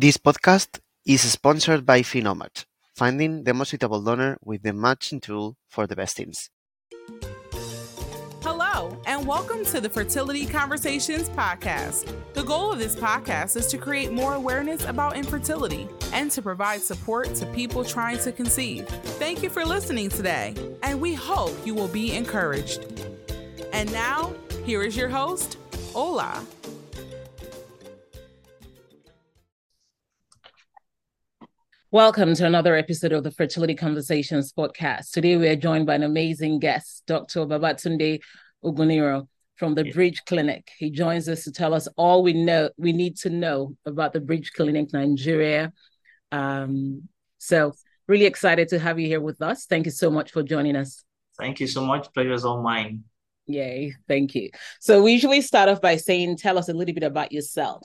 This podcast is sponsored by Fenomatch, finding the most suitable donor with the matching tool for the best teams. Hello, and welcome to the Fertility Conversations podcast. The goal of this podcast is to create more awareness about infertility and to provide support to people trying to conceive. Thank you for listening today, and we hope you will be encouraged. And now, here is your host, Ola. Welcome to another episode of the Fertility Conversations podcast. Today we are joined by an amazing guest, Dr. Babatunde Ogunniran from the Bridge Clinic. He joins us to tell us all we know we need to know about the Bridge Clinic Nigeria. Um, so really excited to have you here with us. Thank you so much for joining us. Thank you so much. Pleasure is all mine. Yay, thank you. So we usually start off by saying, tell us a little bit about yourself.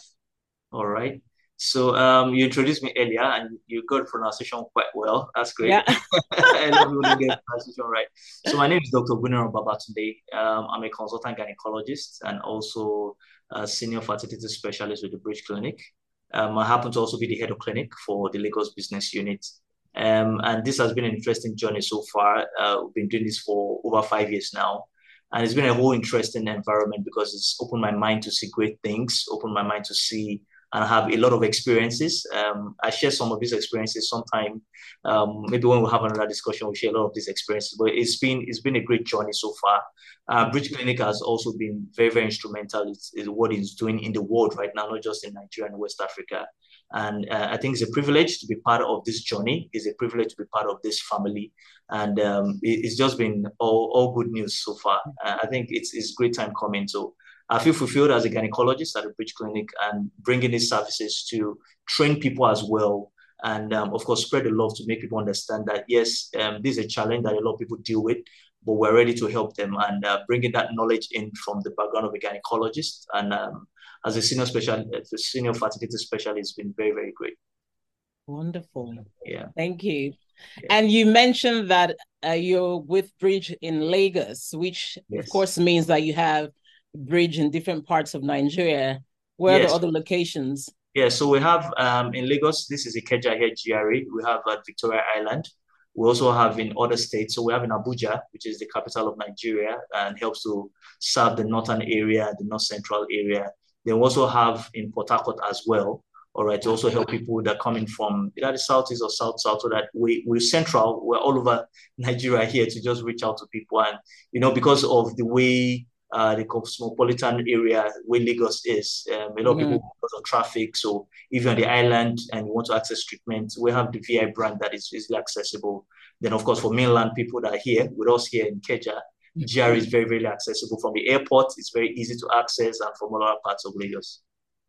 All right. So um, you introduced me earlier, and you got pronunciation quite well. That's great. Yeah. I love when you get pronunciation right. So my name is Dr. Ogunniran Babatunde. Um, I'm a consultant gynecologist and also a senior fertility specialist with the Bridge Clinic. Um, I happen to also be the head of clinic for the Lagos business unit. Um, and this has been an interesting journey so far. Uh, we've been doing this for over five years now. And it's been a whole interesting environment because it's opened my mind to see great things, opened my mind to see and have a lot of experiences. Um, I share some of these experiences sometime. Um, maybe when we have another discussion, we'll share a lot of these experiences. But it's been it's been a great journey so far. Uh, Bridge Clinic has also been very very instrumental. It's, it's, what it's doing in the world right now, not just in Nigeria and West Africa. And uh, I think it's a privilege to be part of this journey. It's a privilege to be part of this family, and um, it, it's just been all, all good news so far. Uh, I think it's it's great time coming. So I feel fulfilled as a gynecologist at a Bridge Clinic and bringing these services to train people as well. And um, of course, spread the love to make people understand that yes, um, this is a challenge that a lot of people deal with, but we're ready to help them and uh, bringing that knowledge in from the background of a gynecologist. And um, as a senior special, a senior fertility specialist, has been very, very great. Wonderful. Yeah. Thank you. Yeah. And you mentioned that uh, you're with Bridge in Lagos, which yes. of course means that you have bridge in different parts of Nigeria. Where yes. are the other locations? Yeah, so we have um, in Lagos, this is Ikeja here, GRA. We have at Victoria Island. We also have in other states. So we have in Abuja, which is the capital of Nigeria and helps to serve the northern area, the north central area. Then we also have in Port Harcourt as well. All right, to also help people that are coming from either the southeast or south south, so that we we're central, we're all over Nigeria here to just reach out to people. And you know, because of the way uh, the cosmopolitan area where Lagos is. Um, a lot of mm-hmm. people because of traffic. So if you're on the island and you want to access treatment, we have the VI brand that is easily accessible. Then, of course, for mainland people that are here with us here in Ikeja, mm-hmm. GR is very, very accessible from the airport. It's very easy to access and from other parts of Lagos.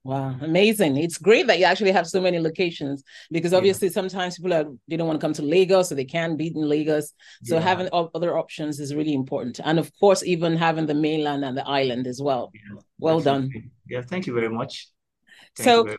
Wow, amazing. It's great that you actually have so many locations because obviously yeah. sometimes people are they don't want to come to Lagos so they can't be in Lagos. So yeah. having other options is really important. And of course, even having the mainland and the island as well. Yeah, well done. Yeah, thank you very much. Thank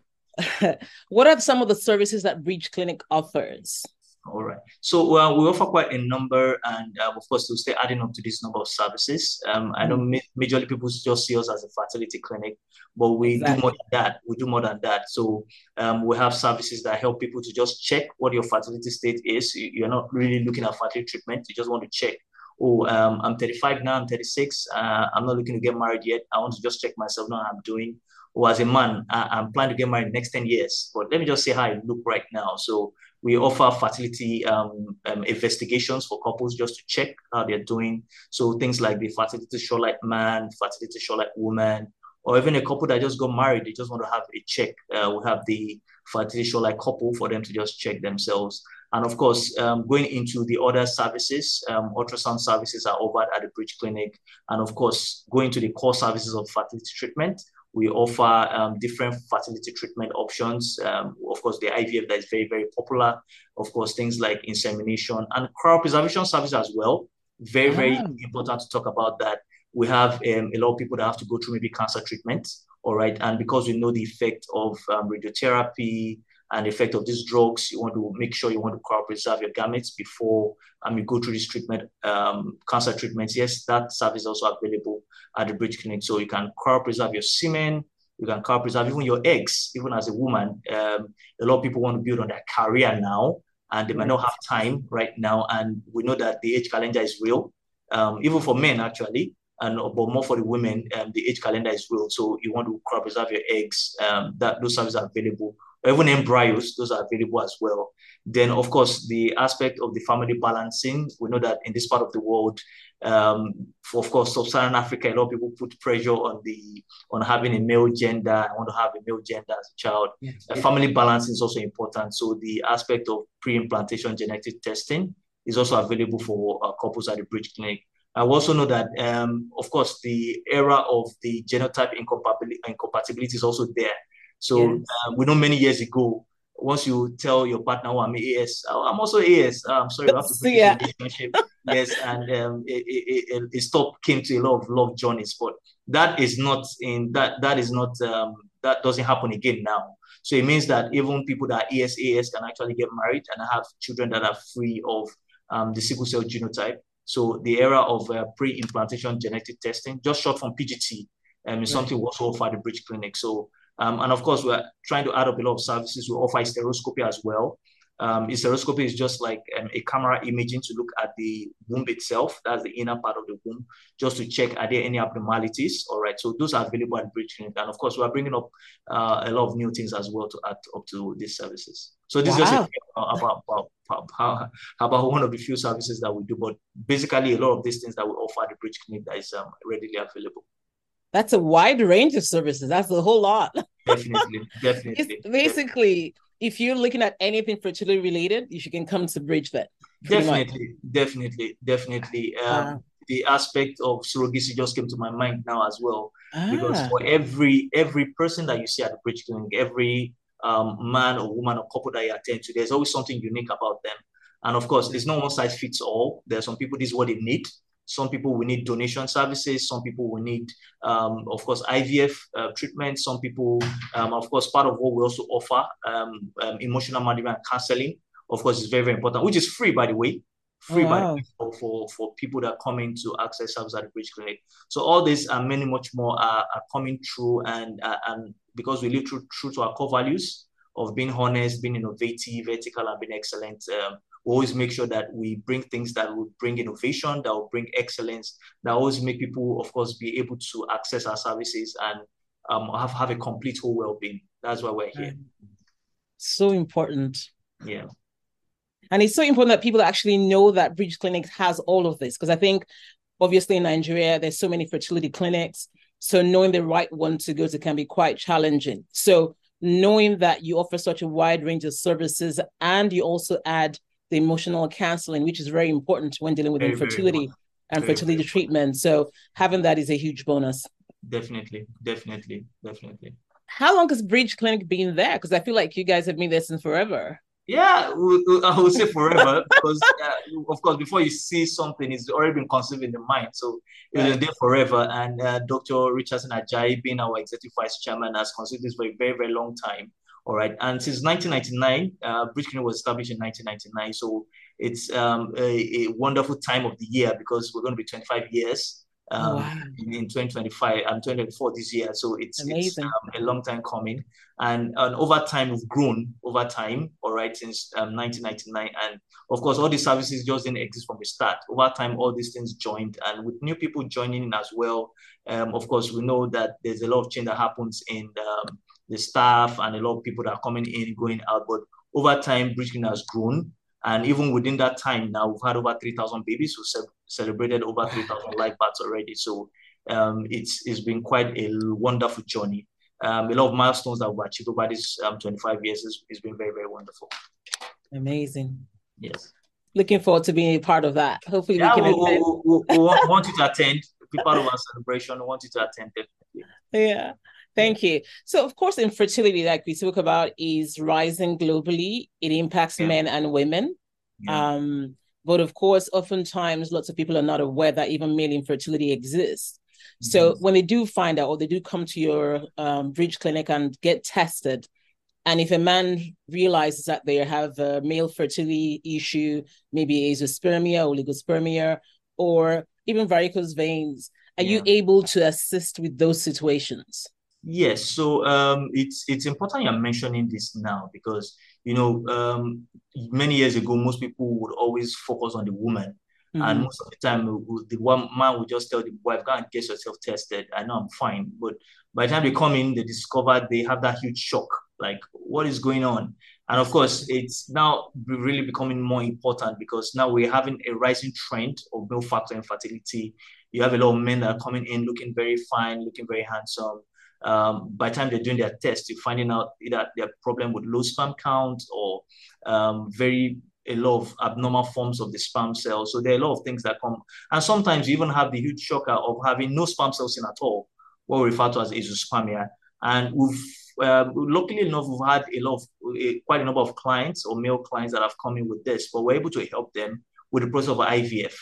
so what are some of the services that Bridge Clinic offers? All right. So uh, we offer quite a number, and uh, of course, we'll stay adding up to this number of services. Um, I know mm. majorly people just see us as a fertility clinic, but we exactly. do more than that. We do more than that. So um, we have services that help people to just check what your fertility state is. You're not really looking at fertility treatment. You just want to check. Oh, um, I'm 35 now. I'm 36. Uh, I'm not looking to get married yet. I want to just check myself now. I'm doing. Or as a man, I, am planning to get married next 10 years. But let me just say how I look right now. So we offer fertility um, um, investigations for couples just to check how they're doing. So things like the fertility show like man, fertility show like woman, or even a couple that just got married, they just want to have a check. Uh, we have the fertility like couple for them to just check themselves. And of course, um, going into the other services, um, ultrasound services are offered at the Bridge Clinic. And of course, going to the core services of fertility treatment, we offer um, different fertility treatment options. Um, of course, the IVF that is very, very popular. Of course, things like insemination and cryopreservation service as well. Very, very oh. important to talk about that. We have um, a lot of people that have to go through maybe cancer treatment. All right. And because we know the effect of um, radiotherapy, and effect of these drugs. You want to make sure you want to cryopreserve your gametes before um, you go through this treatment, um, cancer treatments. Yes, that service is also available at the Bridge Clinic. So you can cryopreserve your semen, You can cryopreserve even your eggs. Even as a woman, um, a lot of people want to build on their career now, and they might not have time right now. And we know that the age calendar is real, um, even for men actually, and but more for the women. Um, the age calendar is real, so you want to cryopreserve your eggs. Um, that those services are available even embryos, those are available as well. Then, of course, the aspect of the family balancing, we know that in this part of the world, um, for, of course, sub-Saharan Africa, a lot of people put pressure on the on having a male gender. I want to have a male gender as a child. Yes. Uh, family balancing is also important. So the aspect of pre-implantation genetic testing is also available for uh, couples at the Bridge Clinic. I also know that, um, of course, the era of the genotype incompatibility, incompatibility is also there. So yes. uh, we know many years ago, once you tell your partner, oh, I'm AS, I'm also AS. I'm um, sorry, you have to break yeah. relationship. yes, and um, it, it, it, stop came to a lot of love journeys, but that is not in that that is not um, that doesn't happen again now. So it means that even people that are AS can actually get married and have children that are free of um, the sickle cell genotype. So the era of uh, pre-implantation genetic testing, just short from PGT, um, is right. something we also offer the Bridge Clinic. So um, and of course, we're trying to add up a lot of services. We offer hysteroscopy as well. Um, hysteroscopy is just like um, a camera imaging to look at the womb itself. That's the inner part of the womb, just to check are there any abnormalities. All right, so those are available at Bridge Clinic, and of course, we're bringing up uh, a lot of new things as well to add up to these services. So this wow. is just about, about, about, about one of the few services that we do, but basically a lot of these things that we offer at the Bridge Clinic that is um, readily available that's a wide range of services. That's a whole lot. Definitely, definitely. Basically, if you're looking at anything fertility related, you can come to Bridge Vet. Definitely, much. definitely, definitely. Um, uh, the aspect of surrogacy just came to my mind now as well, ah. because for every every person that you see at the Bridge Clinic, every um, man or woman or couple that you attend to, there's always something unique about them. And of course, there's no one size fits all. There are some people, this is what they need. Some people will need donation services. Some people will need, um, of course, IVF uh, treatment. Some people, um, of course, part of what we also offer, um, um emotional management counseling, of course, is very, very important, which is free, by the way. Free oh, wow. by for, for, for people that come in to access service at the Bridge Clinic. So all this and many much more are, are coming through, and uh, and because we live true, true to our core values of being honest, being innovative, ethical, and being excellent. Um, we always make sure that we bring things that will bring innovation, that will bring excellence, that always make people, of course, be able to access our services and um, have, have a complete whole well-being. That's why we're here. So important. Yeah. And it's so important that people actually know that Bridge Clinics has all of this because I think obviously in Nigeria there's so many fertility clinics. So knowing the right one to go to can be quite challenging. So knowing that you offer such a wide range of services and you also add the emotional counseling, which is very important when dealing with very, infertility very and very, fertility treatment. So having that is a huge bonus. Definitely, definitely, definitely. How long has Bridge Clinic been there? Because I feel like you guys have been there since forever. Yeah, I will say forever because, uh, of course, before you see something, it's already been conceived in the mind. So it was there forever. And uh, Dr. Richardson Ajayi, being our executive vice chairman, has considered this for a very, very long time. All right. And since 1999, uh, Bridge Clinic was established in 1999. So it's um, a, a, wonderful time of the year because we're going to be 25 years um, oh, wow. in, in, 2025 and 2024 this year. So it's, it's um, a long time coming. And, and over time, we've grown over time, all right, since um, 1999. And of course, all these services just didn't exist from the start. Over time, all these things joined. And with new people joining in as well, um, of course, we know that there's a lot of change that happens in um, the staff and a lot of people that are coming in, going out. But over time, Bridge has grown. And even within that time now, we've had over 3,000 babies who ce- celebrated over 3,000 life births already. So um, it's, it's been quite a wonderful journey. Um, a lot of milestones that we've achieved over these um, 25 years has, has been very, very wonderful. Amazing. Yes. Looking forward to being a part of that. Hopefully, yeah, we can. We, we, we, we want you to attend. Be part of our celebration. We want you to attend. Definitely. Yeah. Thank you. So, of course, infertility, like we spoke about, is rising globally. It impacts yeah. men and women. Yeah. Um, but of course, oftentimes, lots of people are not aware that even male infertility exists. So, when they do find out, or they do come to your um, bridge clinic and get tested, and if a man realizes that they have a male fertility issue, maybe azoospermia, oligospermia, or even varicocele, are yeah. you able to assist with those situations? Yes, so um, it's it's important you're mentioning this now because you know um, many years ago most people would always focus on the woman, mm-hmm. and most of the time the one man would just tell the wife, "Go and get yourself tested." I know I'm fine, but by the time they come in, they discover they have that huge shock, like what is going on, and of course it's now really becoming more important because now we're having a rising trend of male factor infertility. You have a lot of men that are coming in looking very fine, looking very handsome um, by the time they're doing their test, you're finding out either their problem with low sperm count or um, very a lot of abnormal forms of the sperm cells. So there are a lot of things that come, and sometimes you even have the huge shocker of having no sperm cells in at all, what we refer to as azoospermia. And we've uh, luckily enough, we've had a lot of quite a number of clients or male clients that have come in with this, but we're able to help them with the process of IVF.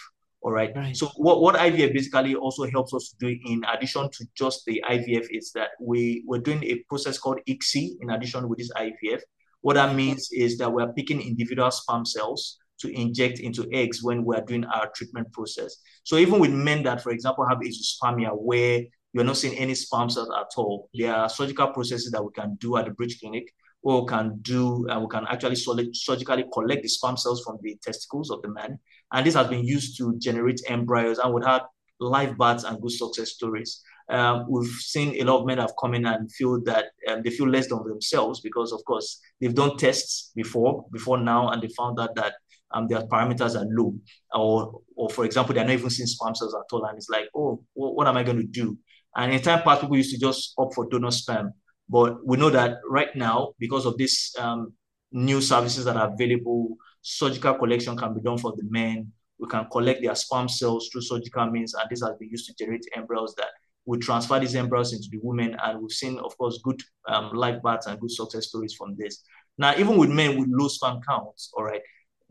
All right? right. So what, what IVF basically also helps us to do in addition to just the IVF is that we, we're doing a process called ICSI in addition with this IVF. What that means is that we're picking individual sperm cells to inject into eggs when we're doing our treatment process. So even with men that, for example, have azoospermia where you're not seeing any sperm cells at all, there are surgical processes that we can do at the Bridge Clinic or we can do, and we can actually surgically collect the sperm cells from the testicles of the man and this has been used to generate embryos and would have live births and good success stories. Um, we've seen a lot of men have come in and feel that um, they feel less than themselves because, of course, they've done tests before, before now, and they found out that um, their parameters are low, or, or for example, they're not even seeing sperm cells at all, and it's like, oh, what, what am I going to do? And in time past, people used to just opt for donor sperm, but we know that right now, because of these um, new services that are available surgical collection can be done for the men. We can collect their sperm cells through surgical means, and this has been used to generate embryos that we transfer these embryos into the women. And we've seen, of course, good um, life births and good success stories from this. Now, even with men with low sperm counts, all right,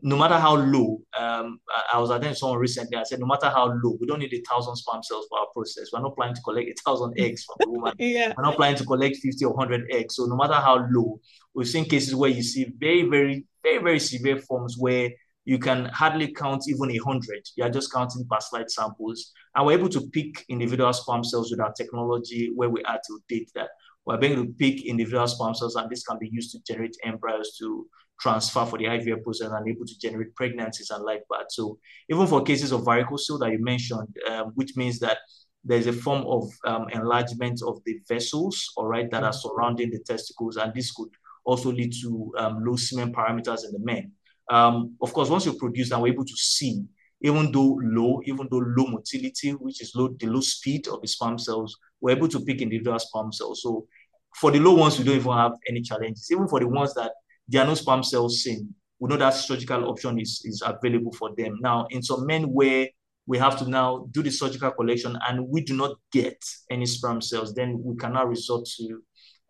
no matter how low, um, I was attending someone recently. I said, no matter how low, we don't need a thousand sperm cells for our process. We're not planning to collect a thousand eggs from the woman. yeah. We're not planning to collect 50 or 100 eggs. So no matter how low, we've seen cases where you see very, very, very, very severe forms where you can hardly count even a hundred. You're just counting per slide samples. And we're able to pick individual sperm cells with our technology where we are to date that. We're able to pick individual sperm cells, and this can be used to generate embryos to transfer for the IVF process and able to generate pregnancies and live birth. So even for cases of varicocele that you mentioned, um, which means that there's a form of um, enlargement of the vessels, all right, that are surrounding the testicles, and this could also lead to um, low semen parameters in the men. Um, of course, once you produce and we're able to see, even though low, even though low motility, which is low, the low speed of the sperm cells, we're able to pick individual sperm cells. So for the low ones, we don't even have any challenges. Even for the ones that there are no sperm cells seen. We know that surgical option is, is available for them. Now, in some men where we have to now do the surgical collection and we do not get any sperm cells, then we cannot resort to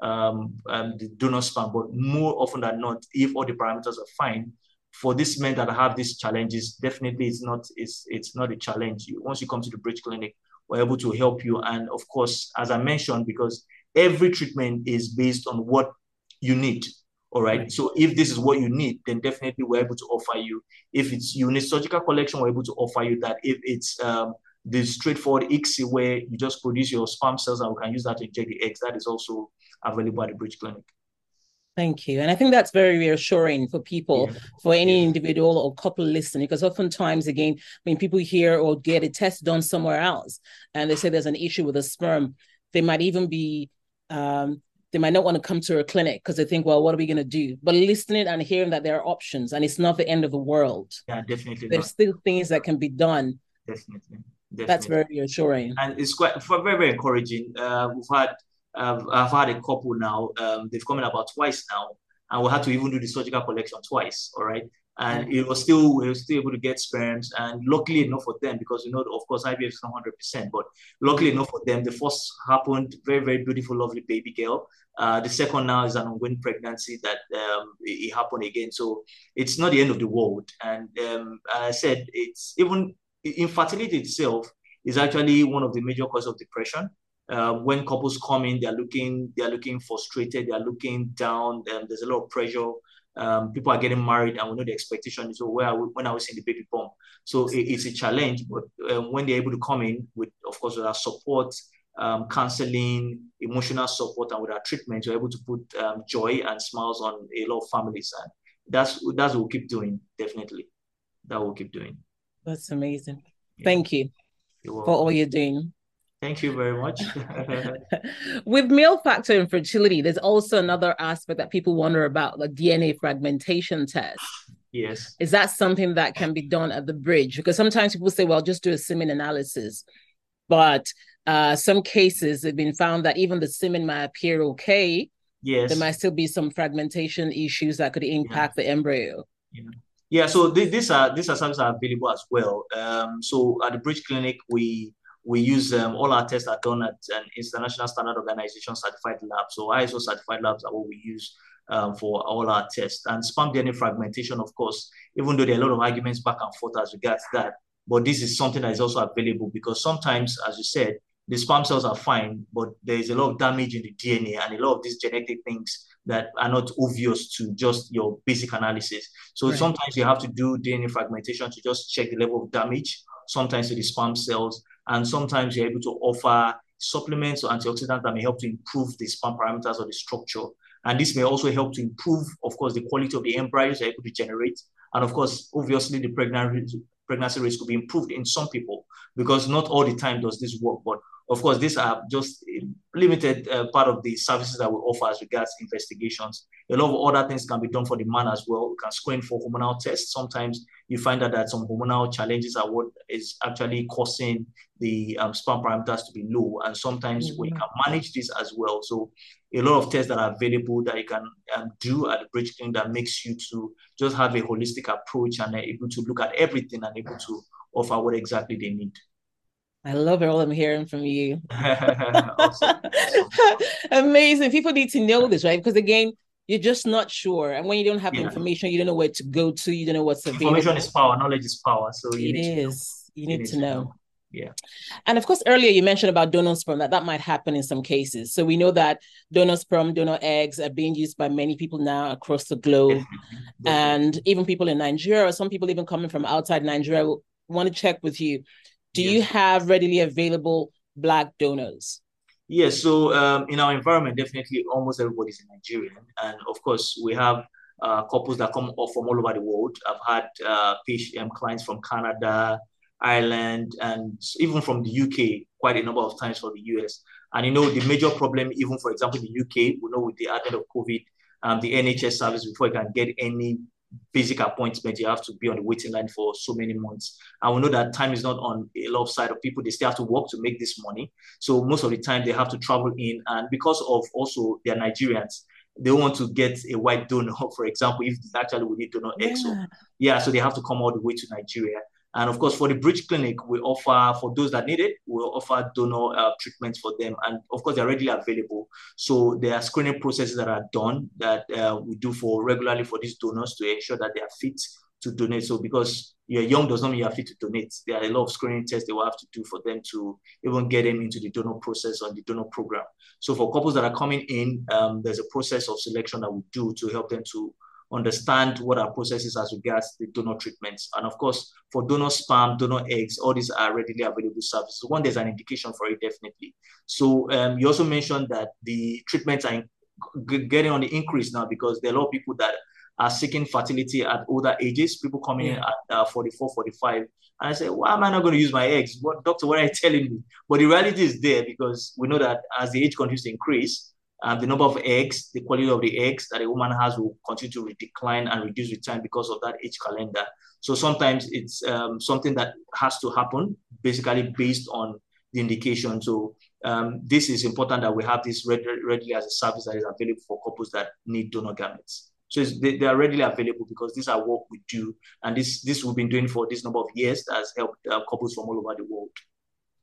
um, um, the donor sperm. But more often than not, if all the parameters are fine, for these men that have these challenges, definitely it's not it's it's not a challenge. Once you come to the bridge clinic, we're able to help you. And of course, as I mentioned, because every treatment is based on what you need. All right? So if this is what you need, then definitely we're able to offer you. If it's need surgical collection, we're able to offer you that. If it's um, the straightforward ICSI where you just produce your sperm cells and we can use that to inject the eggs, that is also available at the Bridge Clinic. Thank you. And I think that's very reassuring for people, yeah. for any yeah. individual or couple listening, because oftentimes, again, when people hear or get a test done somewhere else and they say there's an issue with a sperm, they might even be um, they might not want to come to a clinic because they think, well, what are we going to do? But listening and hearing that there are options and it's not the end of the world. Yeah, definitely. There's not. still things that can be done. Definitely. definitely. That's very reassuring. And it's quite very, very encouraging. Uh, we've had, uh, I've had a couple now, um, they've come in about twice now, and we had to even do the surgical collection twice. All right and it was still we were still able to get sperms. And luckily enough for them, because you know, of course, IVF is not hundred percent, but luckily enough for them, the first happened very very beautiful, lovely baby girl. Uh, the second now is an ongoing pregnancy that um, it, it, happened again. So it's not the end of the world. And um, I said it's even infertility itself is actually one of the major causes of depression. Uh, when couples come in, they're looking, they're looking frustrated, they're looking down. Um, there's a lot of pressure um, people are getting married and we know the expectation is, oh, where are we, when are we seeing the baby born? So it, it's a challenge, but um, when they're able to come in with, of course, with our support um, counseling, emotional support, and with our treatment, we're able to put um, joy and smiles on a lot of families. And that's that's what we'll keep doing, definitely. That we'll keep doing. That's amazing. Yeah. Thank you for all you're doing. Thank you very much. With male factor infertility, there's also another aspect that people wonder about the DNA fragmentation test. Yes. Is that something that can be done at the bridge? Because sometimes people say, well, just do a semen analysis. But uh, some cases have been found that even the semen might appear okay. Yes. There might still be some fragmentation issues that could impact yeah. the embryo. Yeah. Yeah, so th- these are these are services are available as well. Um, so at the Bridge Clinic, we we use um, all our tests are done at an international standard organization certified lab. So ISO certified labs are what we use um, for all our tests. And sperm DNA fragmentation, of course, even though there are a lot of arguments back and forth as regards that, but this is something that is also available because sometimes, as you said, the sperm cells are fine, but there is a lot of damage in the DNA and a lot of these genetic things that are not obvious to just your basic analysis. So right. sometimes you have to do DNA fragmentation to just check the level of damage, sometimes to the sperm cells, and sometimes you're able to offer supplements or antioxidants that may help to improve the sperm parameters or the structure. And this may also help to improve, of course, the quality of the embryos you're able to generate. And of course, obviously, the pregnancy, pregnancy rates could be improved in some people because not all the time does this work. But of course, these are just limited uh, part of the services that we offer as regards investigations. A lot of other things can be done for the man as well. We can screen for hormonal tests. Sometimes you find out that some hormonal challenges are what is actually causing the um, sperm parameters to be low. And sometimes mm-hmm. we can manage this as well. So a lot of tests that are available that you can um, do at the bridge clinic that makes you to just have a holistic approach and able to look at everything and able to offer what exactly they need. I love all I'm hearing from you. Amazing. People need to know this, right? Because again, you're just not sure. And when you don't have yeah. information, you don't know where to go to, you don't know what's available. Information is power, knowledge is power. So you it is. You need, to, know. know. Yeah. And of course, earlier you mentioned about donor sperm that that might happen in some cases. So we know that donor sperm, donor eggs are being used by many people now across the globe. And even people in Nigeria, or some people even coming from outside Nigeria, want to check with you do yes. you have readily available black donors? Yes, so um, in our environment, definitely almost everybody's a Nigerian, and of course we have uh, couples that come off from all over the world. I've had uh, um, clients from Canada, Ireland, and even from the UK quite a number of times for the US. And you know the major problem, even for example, in the UK, we know with the advent of COVID, um, the NHS service before you can get any basic appointment, you have to be on the waiting line for so many months. And we know that time is not on a lot of side of people. They still have to work to make this money. So most of the time they have to travel in. And because of also they're Nigerians, they want to get a white donor, for example, if actually we need donor yeah. X. So, yeah, so they have to come all the way to Nigeria. And of course, for the Bridge Clinic, we offer, for those that need it, we offer donor uh, treatments for them. And of course, they're readily available. So there are screening processes that are done that uh, we do for regularly for these donors to ensure that they are fit to donate. So because you're young does not mean you're fit to donate. There are a lot of screening tests they will have to do for them to even get them into the donor process or the donor program. So for couples that are coming in, um, there's a process of selection that we do to help them to understand what our process is as regards the donor treatments. And of course, for donor sperm, donor eggs, all these are readily available services. One, there's an indication for it, definitely. So um, you also mentioned that the treatments are getting on the increase now because there are a lot of people that are seeking fertility at older ages, people coming yeah. in at uh, 44, 45. And I say, why am I not going to use my eggs? What, doctor, what are you telling me? But the reality is there because we know that as the age continues to increase, um, the number of eggs, the quality of the eggs that a woman has will continue to decline and reduce with time because of that age calendar. So sometimes it's um, something that has to happen, basically based on the indication. So um, this is important that we have this readily as a service that is available for couples that need donor gametes. So they, they, are readily available because these are what we do, and this this we've been doing for this number of years that has helped uh, couples from all over the world.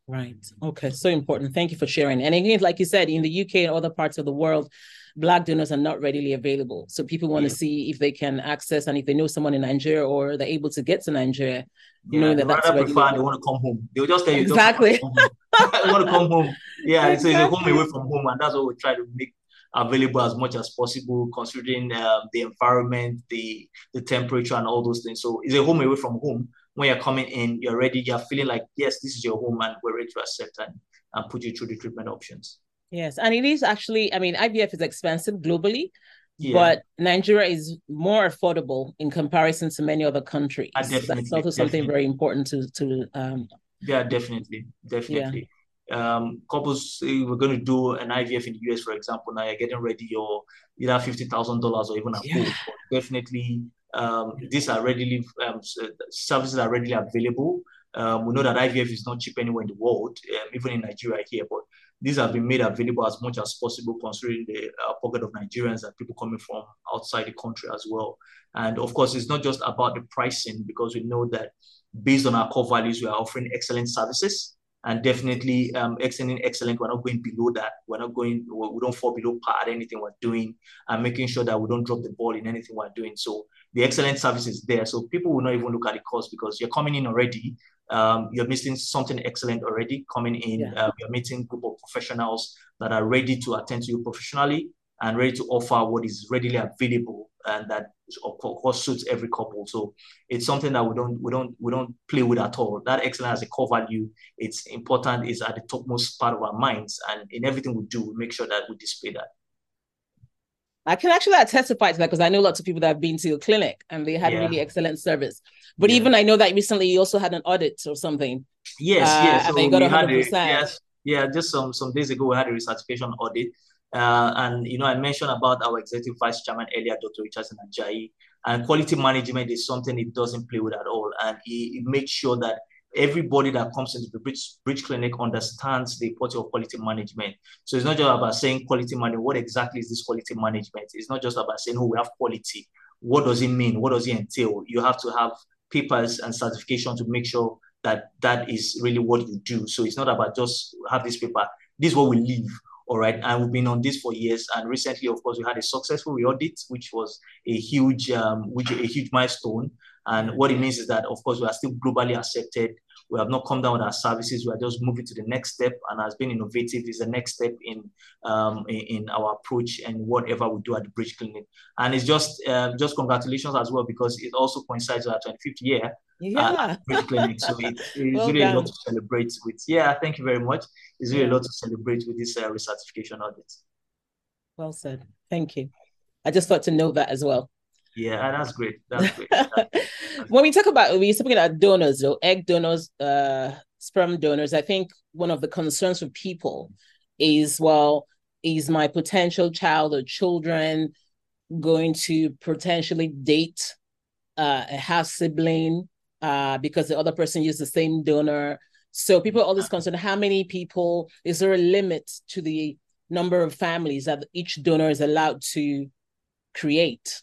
Right. Okay. So important. Thank you for sharing. And again, like you said, in the UK and other parts of the world, black donors are not readily available. So people want yeah. to see if they can access and if they know someone in Nigeria or they're able to get to Nigeria, yeah, knowing that that's prefer, they want to come home. They'll just tell you exactly. they want to come home. Yeah, exactly. so it's a home away from home, and that's what we try to make available as much as possible, considering uh, the environment, the the temperature, and all those things. So it's a home away from home when you're coming in, you're ready, you're feeling like, yes, this is your home and we're ready to accept and and put you through the treatment options. Yes, and it is actually, I mean, IVF is expensive globally, yeah. but Nigeria is more affordable in comparison to many other countries. Uh, That's also something very important to to. Um, yeah, definitely, definitely. Yeah. Um, couples we're going to do an IVF in the US, for example. Now you're getting ready your either fifty thousand dollars or even a yeah. Definitely, um, these are readily um, services are readily available. Um, we know that IVF is not cheap anywhere in the world, um, even in Nigeria here, but these have been made available as much as possible, considering the uh, pocket of Nigerians and people coming from outside the country as well. And of course, it's not just about the pricing because we know that based on our core values, we are offering excellent services and definitely um, excellent, excellent. We're not going below that. We're not going, we don't fall below par at anything we're doing and making sure that we don't drop the ball in anything we're doing. So the excellent service is there. So people will not even look at the cost because you're coming in already um, you're missing something excellent already coming in. Yeah. Uh, you're meeting group of professionals that are ready to attend to you professionally and ready to offer what is readily available and that of course suits every couple. So it's something that we don't we don't we don't play with at all. That excellence as a core value, it's important, It's at the topmost part of our minds. And in everything we do, we make sure that we display that. I can actually testify to that because I know lots of people that have been to your clinic and they had yeah. really excellent service. But yeah. even I know that recently you also had an audit or something. Yes, uh, yes. So we had a, yes, yeah, just some some days ago we had a recertification audit. Uh, and you know, I mentioned about our executive vice chairman earlier, Dr. Richardson Ajayi, and quality management is something it doesn't play with at all. And he, he makes sure that everybody that comes into the bridge, bridge clinic understands the importance of quality management. So it's not just about saying quality management. What exactly is this quality management? It's not just about saying, oh, we have quality. What does it mean? What does it entail? You have to have papers and certification to make sure that that is really what you do. So it's not about just have this paper. This is what we. All right. And we've been on this for years. And recently, of course, we had a successful audit, which was a huge, um, which a huge milestone. And what it means is that, of course, we are still globally accepted. We have not come down with our services. We are just moving to the next step. And has been innovative is the next step in um, in, in, our approach and whatever we do at the Bridge Clinic. And it's just uh, just congratulations as well because it also coincides with our 25th year yeah. Bridge Clinic. So it, it's well really done. a lot to celebrate with. Yeah, thank you very much. It's really a lot to celebrate with this uh, recertification audit. Well said. Thank you. I just thought to know that as well. Yeah, that's great. That's great. when we talk about we're talking about donors, though, egg donors, uh, sperm donors, I think one of the concerns for people is well, is my potential child or children going to potentially date uh, a half sibling uh, because the other person used the same donor? So people are always concerned how many people is there a limit to the number of families that each donor is allowed to create?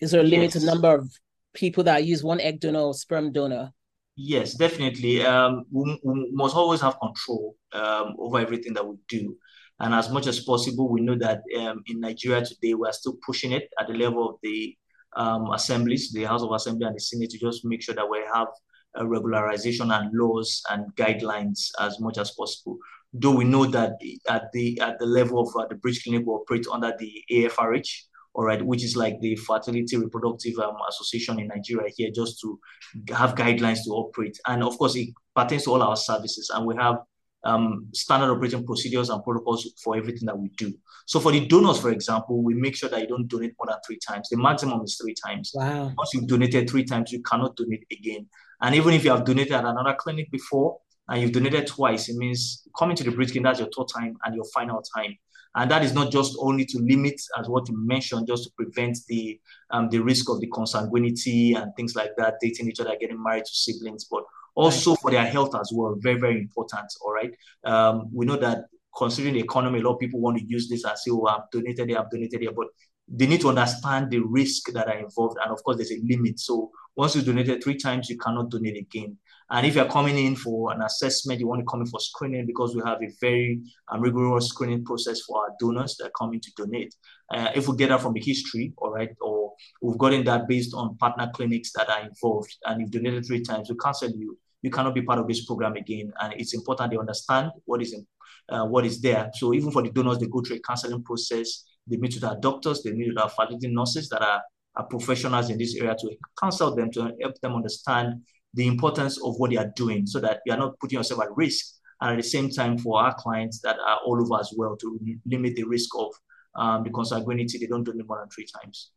Is there a yes. limited number of people that use one egg donor or sperm donor? Yes, definitely. Um, we, we, must always have control um, over everything that we do. And as much as possible, we know that um, in Nigeria today, we are still pushing it at the level of the um, assemblies, the House of Assembly and the Senate, to just make sure that we have a regularization and laws and guidelines as much as possible. Though we know that at the at the level of uh, the Bridge Clinic, we operate under the AFRH, all right, which is like the Fertility Reproductive um, Association in Nigeria here, just to have guidelines to operate. And of course, it pertains to all our services, and we have um, standard operating procedures and protocols for everything that we do. So for the donors, for example, we make sure that you don't donate more than three times. The maximum is three times. Wow. Once you've donated three times, you cannot donate again. And even if you have donated at another clinic before and you've donated twice, it means coming to the bridge that's your third time and your final time. And that is not just only to limit, as what you mentioned, just to prevent the um, the risk of the consanguinity and things like that, dating each other, getting married to siblings, but also for their health as well. Very, very important. All right. Um, we know that considering the economy, a lot of people want to use this and say, oh, I've donated here, I've donated here. But they need to understand the risk that are involved. And of course, there's a limit. So once you donated three times, you cannot donate again. And if you're coming in for an assessment, you want to come in for screening because we have a very um, rigorous screening process for our donors that come in to donate. Uh, if we get that from the history, all right, or we've gotten that based on partner clinics that are involved, and you've donated three times, we cancel you. You cannot be part of this program again. And it's important they understand what is in, uh, what is there. So even for the donors, they go through a counseling process. They meet with our doctors, they meet with our fertility nurses that are, are professionals in this area to counsel them to help them understand the importance of what they are doing so that you are not putting yourself at risk and at the same time for our clients that are all over as well to limit the risk of um, the consanguinity. They don't do it more than three times.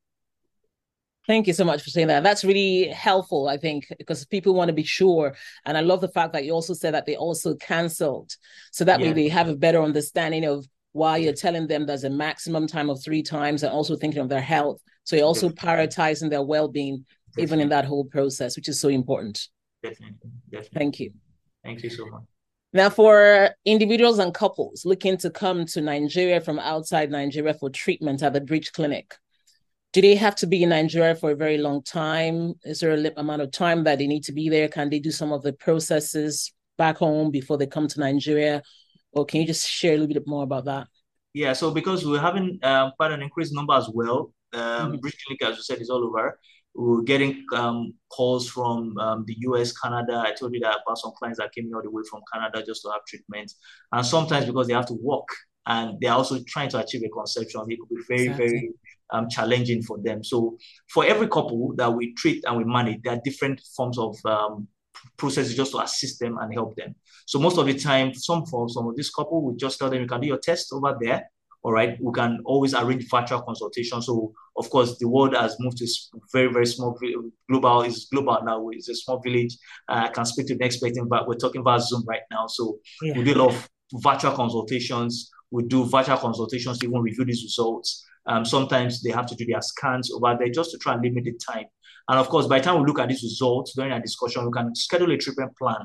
Thank you so much for saying that. That's really helpful, I think, because people want to be sure. And I love the fact that you also said that they also canceled. So that yeah. way they have a better understanding of why you're telling them there's a maximum time of three times and also thinking of their health. So you're also prioritizing their well being, even in that whole process, which is so important. Definitely. Definitely. Thank you. Thank you so much. Now, for individuals and couples looking to come to Nigeria from outside Nigeria for treatment at the Bridge Clinic, do they have to be in Nigeria for a very long time? Is there a amount of time that they need to be there? Can they do some of the processes back home before they come to Nigeria? Or can you just share a little bit more about that? Yeah, so because we're having um, quite an increased number as well, um, mm-hmm. Bridge Clinic, as you said, is all over. We're getting um, calls from um, the US, Canada. I told you that about some clients that came all the way from Canada just to have treatment. And sometimes because they have to walk and they're also trying to achieve a conception, it could be very, exactly. very um, challenging for them. So for every couple that we treat and we manage, there are different forms of um, processes just to assist them and help them. So most of the time, some for some of this couple, we just tell them you can do your test over there. All right, we can always arrange virtual consultation. So of course, the world has moved to very very small global is global now. It's a small village. Uh, I can speak to the expert, but we're talking about Zoom right now. So yeah. we do a lot of virtual consultations. We do virtual consultations to even review these results. Um, sometimes they have to do their scans over there just to try and limit the time. And of course, by the time we look at these results during our discussion, we can schedule a treatment plan.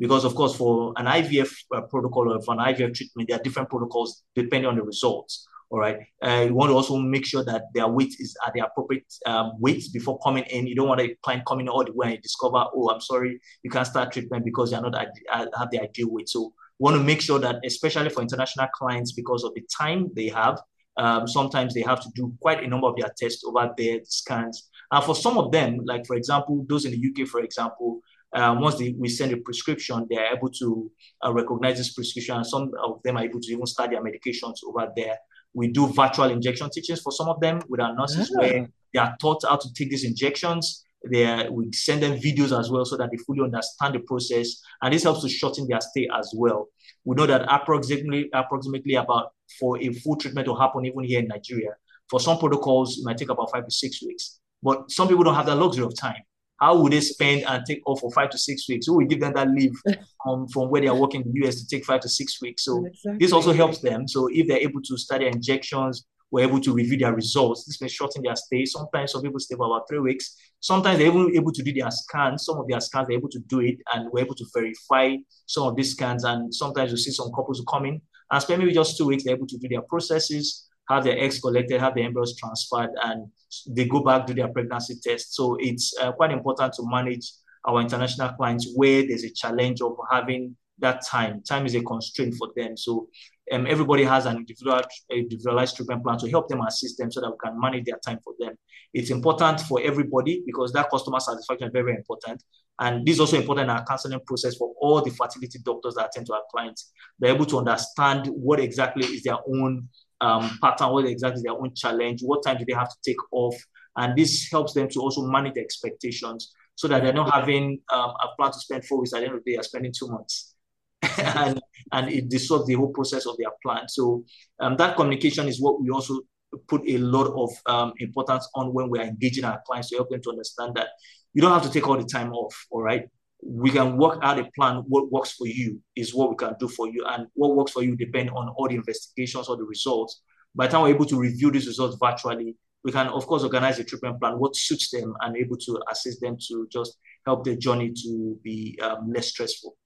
Because of course, for an IVF uh, protocol or for an IVF treatment, there are different protocols depending on the results. All right. Uh, you want to also make sure that their weight is at the appropriate um, weight before coming in. You don't want a client coming all the way and discover, oh, I'm sorry, you can't start treatment because you're not have the ideal weight. So want to make sure that, especially for international clients, because of the time they have, um, sometimes they have to do quite a number of their tests over there, scans. And for some of them, like for example, those in the UK, for example, um, once they, we send a prescription, they are able to uh, recognize this prescription, and some of them are able to even start their medications over there. We do virtual injection teachings for some of them with our nurses, yeah. where they are taught how to take these injections. They are, we send them videos as well so that they fully understand the process, and this helps to shorten their stay as well. We know that approximately approximately about for a full treatment to happen even here in Nigeria. For some protocols, it might take about five to six weeks. But some people don't have that luxury of time. How would they spend and take off for five to six weeks? Who will give them that leave um, from where they are working in the US to take five to six weeks? So exactly. this also helps them. So if they're able to study injections, we're able to review their results. This may shorten their stay. Sometimes some people stay for about three weeks. Sometimes they're even able to do their scans. Some of their scans, they're able to do it, and we're able to verify some of these scans. And sometimes you see some couples who come in and spend maybe just two weeks, they're able to do their processes, have their eggs collected, have the embryos transferred, and they go back do their pregnancy test. So it's uh, quite important to manage our international clients where there's a challenge of having that time. Time is a constraint for them. So um, everybody has an individual, individualized treatment plan to help them assist them so that we can manage their time for them. It's important for everybody because that customer satisfaction is very, very important. And this is also important in our counseling process for all the fertility doctors that attend to our clients. They're able to understand what exactly is their own um, pattern, what exactly is their own challenge, what time do they have to take off. And this helps them to also manage the expectations so that they're not having um, a plan to spend four weeks at the end of the day, are spending two months. and and it disrupts the whole process of their plan. So um, that communication is what we also put a lot of um, importance on when we are engaging our clients to help them to understand that you don't have to take all the time off. All right, we can work out a plan. What works for you is what we can do for you, and what works for you depend on all the investigations or the results. By the time we're able to review these results virtually, we can of course organize a treatment plan what suits them and able to assist them to just help their journey to be um, less stressful.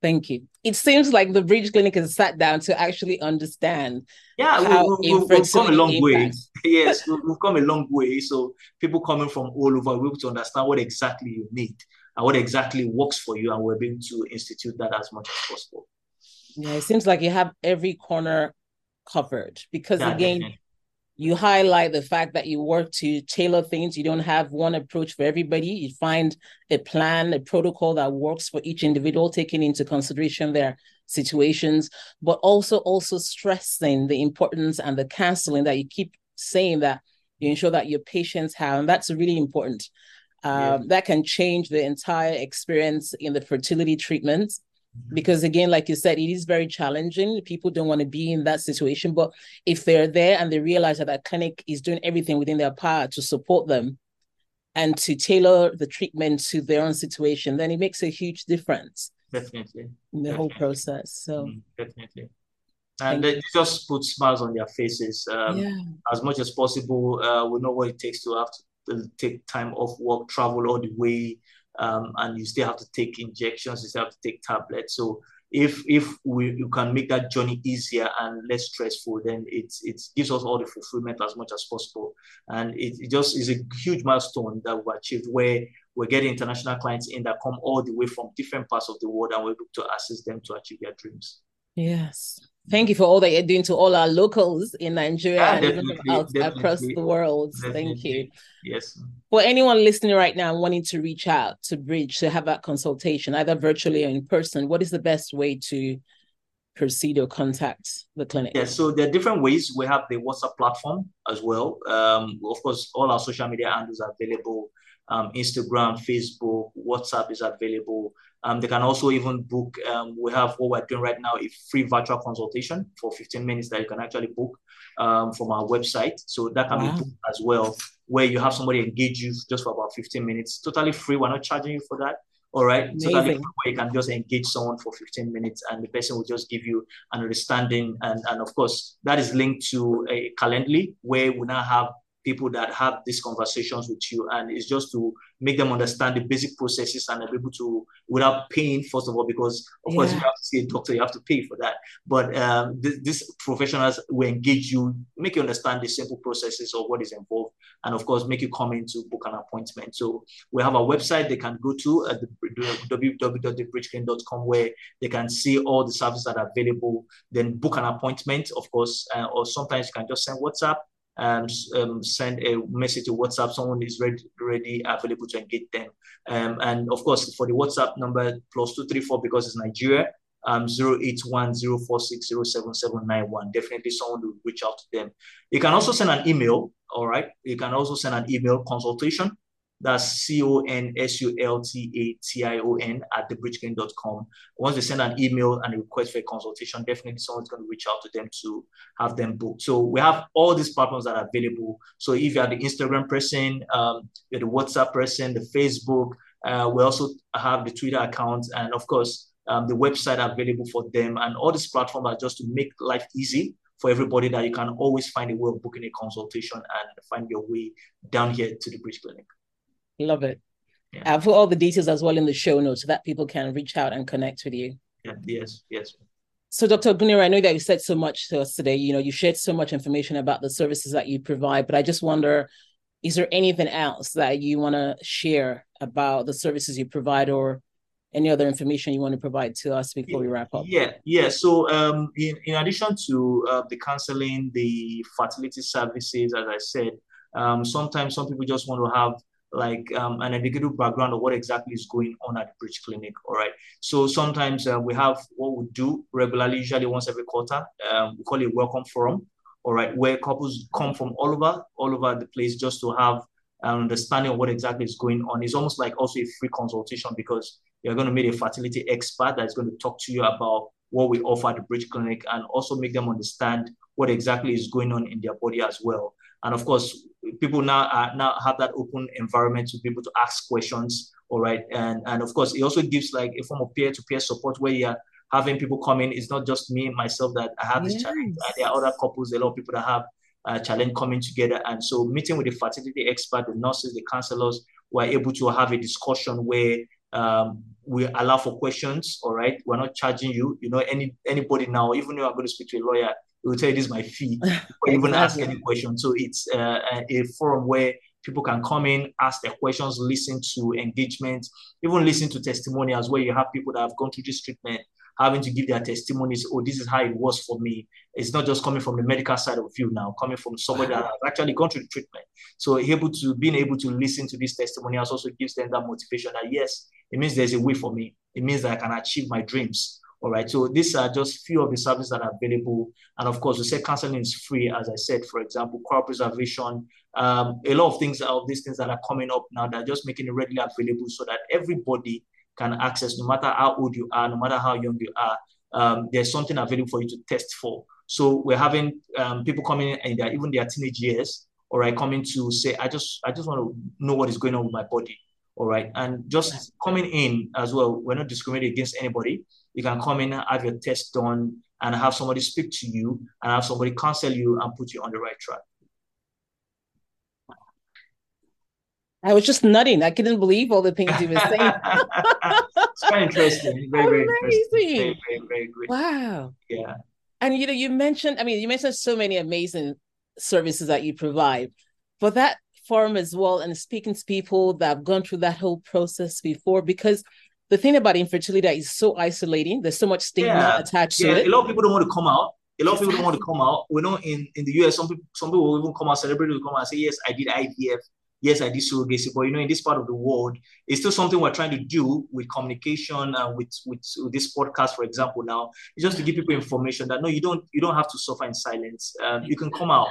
Thank you. It seems like the Bridge Clinic has sat down to actually understand. Yeah, we, we, we've come a long way. yes, we've come a long way. So people coming from all over, we're able to understand what exactly you need and what exactly works for you, and we're able to institute that as much as possible. Yeah, it seems like you have every corner covered because yeah, again, definitely you highlight the fact that you work to tailor things. You don't have one approach for everybody. You find a plan, a protocol that works for each individual, taking into consideration their situations, but also also stressing the importance and the counseling that you keep saying that you ensure that your patients have, and that's really important. um, yeah. that can change the entire experience in the fertility treatment. Because again like you said it is very challenging. People don't want to be in that situation but if they're there and they realize that that clinic is doing everything within their power to support them and to tailor the treatment to their own situation then it makes a huge difference definitely. in the definitely. whole process so. Mm, definitely. And they just put smiles on their faces um, yeah. as much as possible uh, we know what it takes to have to take time off work, travel all the way, um, and you still have to take injections, you still have to take tablets. So if if we you can make that journey easier and less stressful, then it it gives us all the fulfillment as much as possible. And it, it just is a huge milestone that we've achieved where we're getting international clients in that come all the way from different parts of the world and we're able to assist them to achieve their dreams. Yes. Thank you for all that you're doing to all our locals in Nigeria yeah, and out across the world. Definitely. Thank you. Yes. For anyone listening right now wanting to reach out to Bridge to have that consultation, either virtually or in person, what is the best way to proceed or contact the clinic? Yeah, so there are different ways. We have the WhatsApp platform as well. Um, of course, all our social media handles are available. Um, Instagram, Facebook, WhatsApp is available. Um, they can also even book. Um, we have what we're doing right now a free virtual consultation for 15 minutes that you can actually book um, from our website. So that can wow. be booked as well, where you have somebody engage you just for about 15 minutes, totally free. We're not charging you for that. All right. Amazing. Free where you can just engage someone for 15 minutes and the person will just give you an understanding. And, and of course, that is linked to a Calendly where we now have people that have these conversations with you and it's just to make them understand the basic processes and be able to without paying first of all because of yeah. course you have to see a doctor you have to pay for that. But um, th- these professionals will engage you make you understand the simple processes of what is involved and of course make you come in to book an appointment. So we have a website they can go to at the www.thebridgeclinic.com where they can see all the services that are available. Then book an appointment of course uh, or sometimes you can just send whatsapp um, um, send a message to WhatsApp. Someone is ready, ready available to engage them. Um, and of course, for the WhatsApp number, plus 234 because it's Nigeria, um, 081046077791. Definitely someone will reach out to them. You can also send an email, all right? You can also send an email consultation that's C O N S U L T A T I O N at thebridgeclinic.com. Once they send an email and a request for a consultation, definitely someone's going to reach out to them to have them booked. So we have all these platforms that are available. So if you're the Instagram person, um, you're the WhatsApp person, the Facebook, uh, we also have the Twitter account, and of course, um, the website available for them. And all these platforms are just to make life easy for everybody that you can always find a way of booking a consultation and find your way down here to the Bridge Clinic. Love it. Yeah. I'll put all the details as well in the show notes so that people can reach out and connect with you. Yeah, yes, yes. So, Dr. Ogunniran, I know that you said so much to us today. You know, you shared so much information about the services that you provide, but I just wonder is there anything else that you want to share about the services you provide or any other information you want to provide to us before we wrap up? Yeah, yeah. So, um, in, in addition to uh, the counseling, the fertility services, as I said, um, sometimes some people just want to have like um, an indicative background of what exactly is going on at the Bridge Clinic. All right. So sometimes uh, we have what we do regularly, usually once every quarter. Um, we call it welcome forum. All right, where couples come from all over, all over the place, just to have an understanding of what exactly is going on. It's almost like also a free consultation because you're going to meet a fertility expert that's going to talk to you about what we offer at the Bridge Clinic and also make them understand what exactly is going on in their body as well. And of course, people now uh, now have that open environment to be able to ask questions. All right, and and of course, it also gives like a form of peer-to-peer support where you're having people come in. It's not just me myself that I have this yes. challenge. There are other couples, a lot of people that have a challenge coming together. And so, meeting with the fertility expert, the nurses, the counselors, we're able to have a discussion where um, we allow for questions. All right, we're not charging you. You know, any anybody now, even if I'm going to speak to a lawyer, will tell you this is my fee or even ask any question. So it's uh, a forum where people can come in, ask their questions, listen to engagement, even listen to testimonials where you have people that have gone through this treatment having to give their testimonies. Oh, this is how it was for me. It's not just coming from the medical side of view now, coming from somebody that has actually gone through the treatment. So able to being able to listen to these testimonials also gives them that motivation that yes, it means there's a way for me. It means that I can achieve my dreams All right. So these are just few of the services that are available. And of course, we said counseling is free, as I said, for example, cryopreservation, um, a lot of things of these things that are coming up now that are just making it readily available so that everybody can access, no matter how old you are, no matter how young you are, um, there's something available for you to test for. So we're having um, people coming in their, even their teenage years, all right, coming to say, I just, I just want to know what is going on with my body, all right, and just coming in as well. We're not discriminating against anybody. You can come in, have your test done, and have somebody speak to you, and have somebody counsel you and put you on the right track. I was just nutting. I couldn't believe all the things he was saying. it's quite interesting. Very, very interesting. Very, very, very great. Wow. Yeah. And you know, you mentioned, I mean, you mentioned so many amazing services that you provide. For that forum as well, and speaking to people that have gone through that whole process before, because the thing about infertility that is so isolating, there's so much stigma yeah. attached yeah. to it. A lot of people don't want to come out. A lot of people don't want to come out. We know in, in the US, some people some people will even come out, celebrities will come out and say, Yes, I did IVF yes, I did surrogacy, but you know, in this part of the world, it's still something we're trying to do with communication and with, with, with this podcast, for example. Now, it's just to give people information that no, you don't you don't have to suffer in silence. Um, you can come out,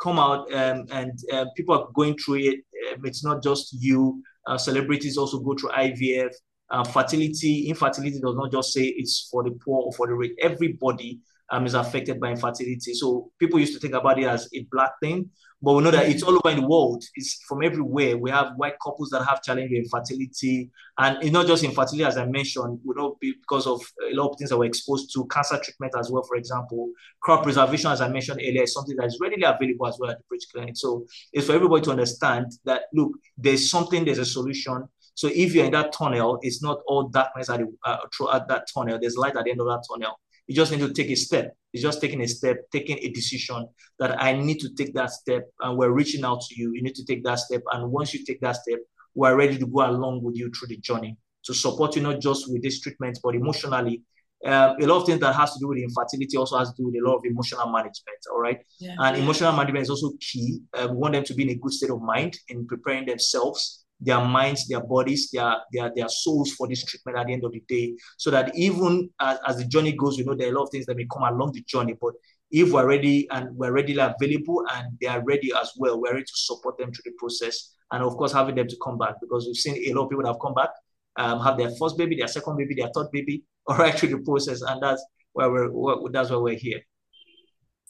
come out, um, and uh, people are going through it. Um, it's not just you. Uh, celebrities also go through IVF. Uh, fertility, infertility does not just say it's for the poor or for the rich. Everybody um, is affected by infertility. So people used to think about it as a black thing, but we know that it's all over the world. It's from everywhere. We have white couples that have challenge with infertility, and it's not just infertility, as I mentioned. We know because of a lot of things that we're exposed to, cancer treatment as well. For example, cryopreservation, as I mentioned earlier, is something that is readily available as well at the Bridge Clinic. So it's for everybody to understand that look, there's something, there's a solution. So if you're in that tunnel, it's not all darkness at, the, uh, throughout that tunnel. There's light at the end of that tunnel. You just need to take a step. It's just taking a step, taking a decision that I need to take that step, and we're reaching out to you. You need to take that step, and once you take that step, we're ready to go along with you through the journey to support you not just with this treatment, but emotionally. Um, a lot of things that has to do with infertility also has to do with a lot of emotional management. All right, yeah. and emotional management is also key. Uh, we want them to be in a good state of mind in preparing themselves their minds, their bodies, their, their, their souls for this treatment at the end of the day. So that even as, as the journey goes, you know, there are a lot of things that may come along the journey, but if we're ready and we're readily available and they are ready as well, we're ready to support them through the process. And of course, having them to come back because we've seen a lot of people that have come back, um, have their first baby, their second baby, their third baby, all right through the process. And that's where we're, that's why we're here.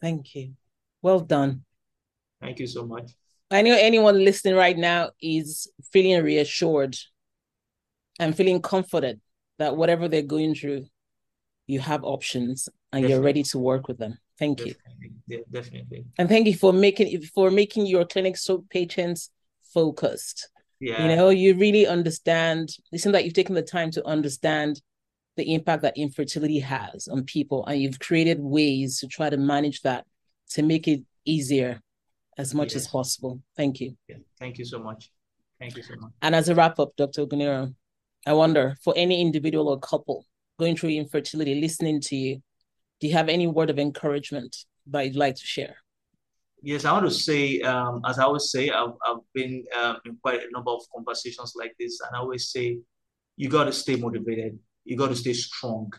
Thank you. Well done. Thank you so much. I know anyone listening right now is feeling reassured and feeling comforted that whatever they're going through, you have options and definitely. you're ready to work with them. Thank definitely. you. Yeah, definitely. And thank you for making for making your clinic so patients focused. Yeah. You know, you really understand. It seems like you've taken the time to understand the impact that infertility has on people, and you've created ways to try to manage that to make it easier as much yes. as possible. Thank you. Yeah. Thank you so much. Thank you so much. And as a wrap up, Dr. Ogunniran, I wonder for any individual or couple going through infertility, listening to you, do you have any word of encouragement that you'd like to share? Yes, I want to say, um, as I always say, I've, I've been um, in quite a number of conversations like this, and I always say, you got to stay motivated, you got to stay strong,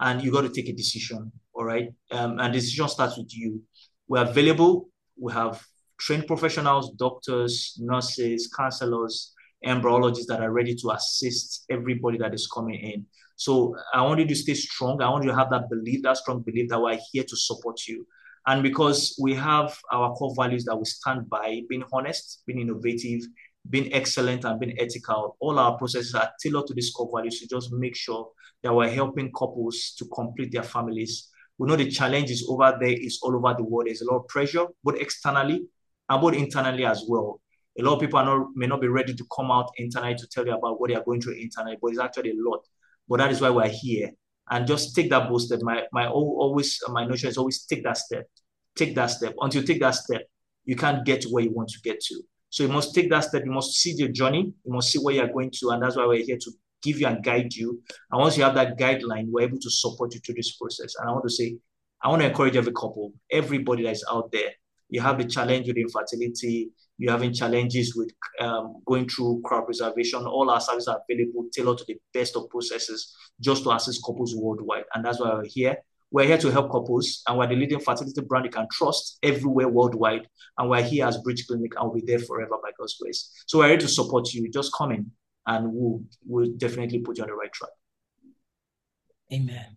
and you got to take a decision. All right, um, and the decision starts with you. We're available. We have trained professionals, doctors, nurses, counselors, embryologists that are ready to assist everybody that is coming in. So I want you to stay strong. I want you to have that belief, that strong belief that we're here to support you. And because we have our core values that we stand by, being honest, being innovative, being excellent, and being ethical, all our processes are tailored to these core values to just make sure that we're helping couples to complete their families. We know the challenge is over there, is all over the world. There's a lot of pressure, both externally and both internally as well. A lot of people are not may not be ready to come out internally to tell you about what they are going through internally, but it's actually a lot. But that is why we're here. And just take that bold step. My my always my notion is always take that step. Take that step. Until you take that step, you can't get to where you want to get to. So you must take that step. You must see the journey. You must see where you're going to. And that's why we're here to give you and guide you. And once you have that guideline, we're able to support you through this process. And I want to say, I want to encourage every couple, everybody that is out there, you have the challenge with infertility, you're having challenges with um, going through cryopreservation, all our services are available, tailored to the best of processes, just to assist couples worldwide. And that's why we're here. We're here to help couples, and we're the leading fertility brand you can trust everywhere worldwide. And we're here as Bridge Clinic, and we'll be there forever by God's grace. So we're here to support you. Just come in, and we'll, we'll definitely put you on the right track. Amen.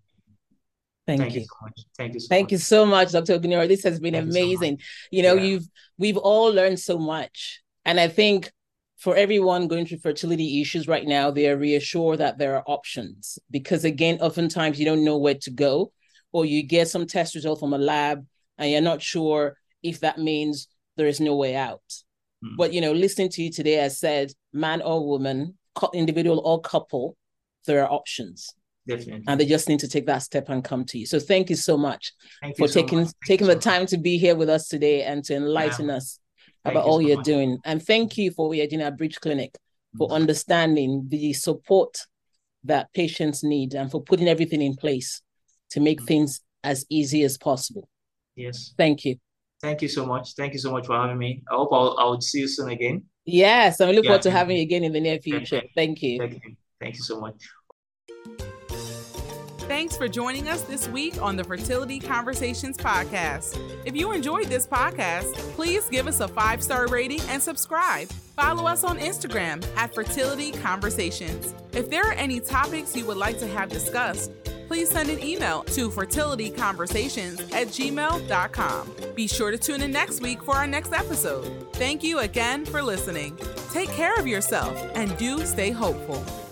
Thank, Thank you. you so much. Thank you so Thank much. you so much, Dr. Ogunniran. This has been Thank you so amazing. You, know, Yeah. you've we've all learned so much. And I think for everyone going through fertility issues right now, they are reassured that there are options. Because again, oftentimes you don't know where to go, or you get some test result from a lab and you're not sure if that means there is no way out. Mm. But you know, listening to you today, I said, man or woman, individual or couple, there are options Definitely. and they just need to take that step and come to you. So thank you so much Thank for so taking much. Thank you taking so the much. time to be here with us today and to enlighten us Thank about you all so you're much. doing. And thank you for what you're doing at Bridge Clinic for Mm. understanding the support that patients need and for putting everything in place to make Mm. things as easy as possible. Yes. Thank you. Thank you so much. Thank you so much for having me. I hope I'll, I'll see you soon again. Yes, and we look Yeah, forward to having you. you again in the near future. Thank you. Thank you. Thank you so much. Thanks for joining us this week on the Fertility Conversations podcast. If you enjoyed this podcast, please give us a five star rating and subscribe. Follow us on Instagram at Fertility Conversations. If there are any topics you would like to have discussed, please send an email to fertilityconversations at gmail.com. Be sure to tune in next week for our next episode. Thank you again for listening. Take care of yourself and do stay hopeful.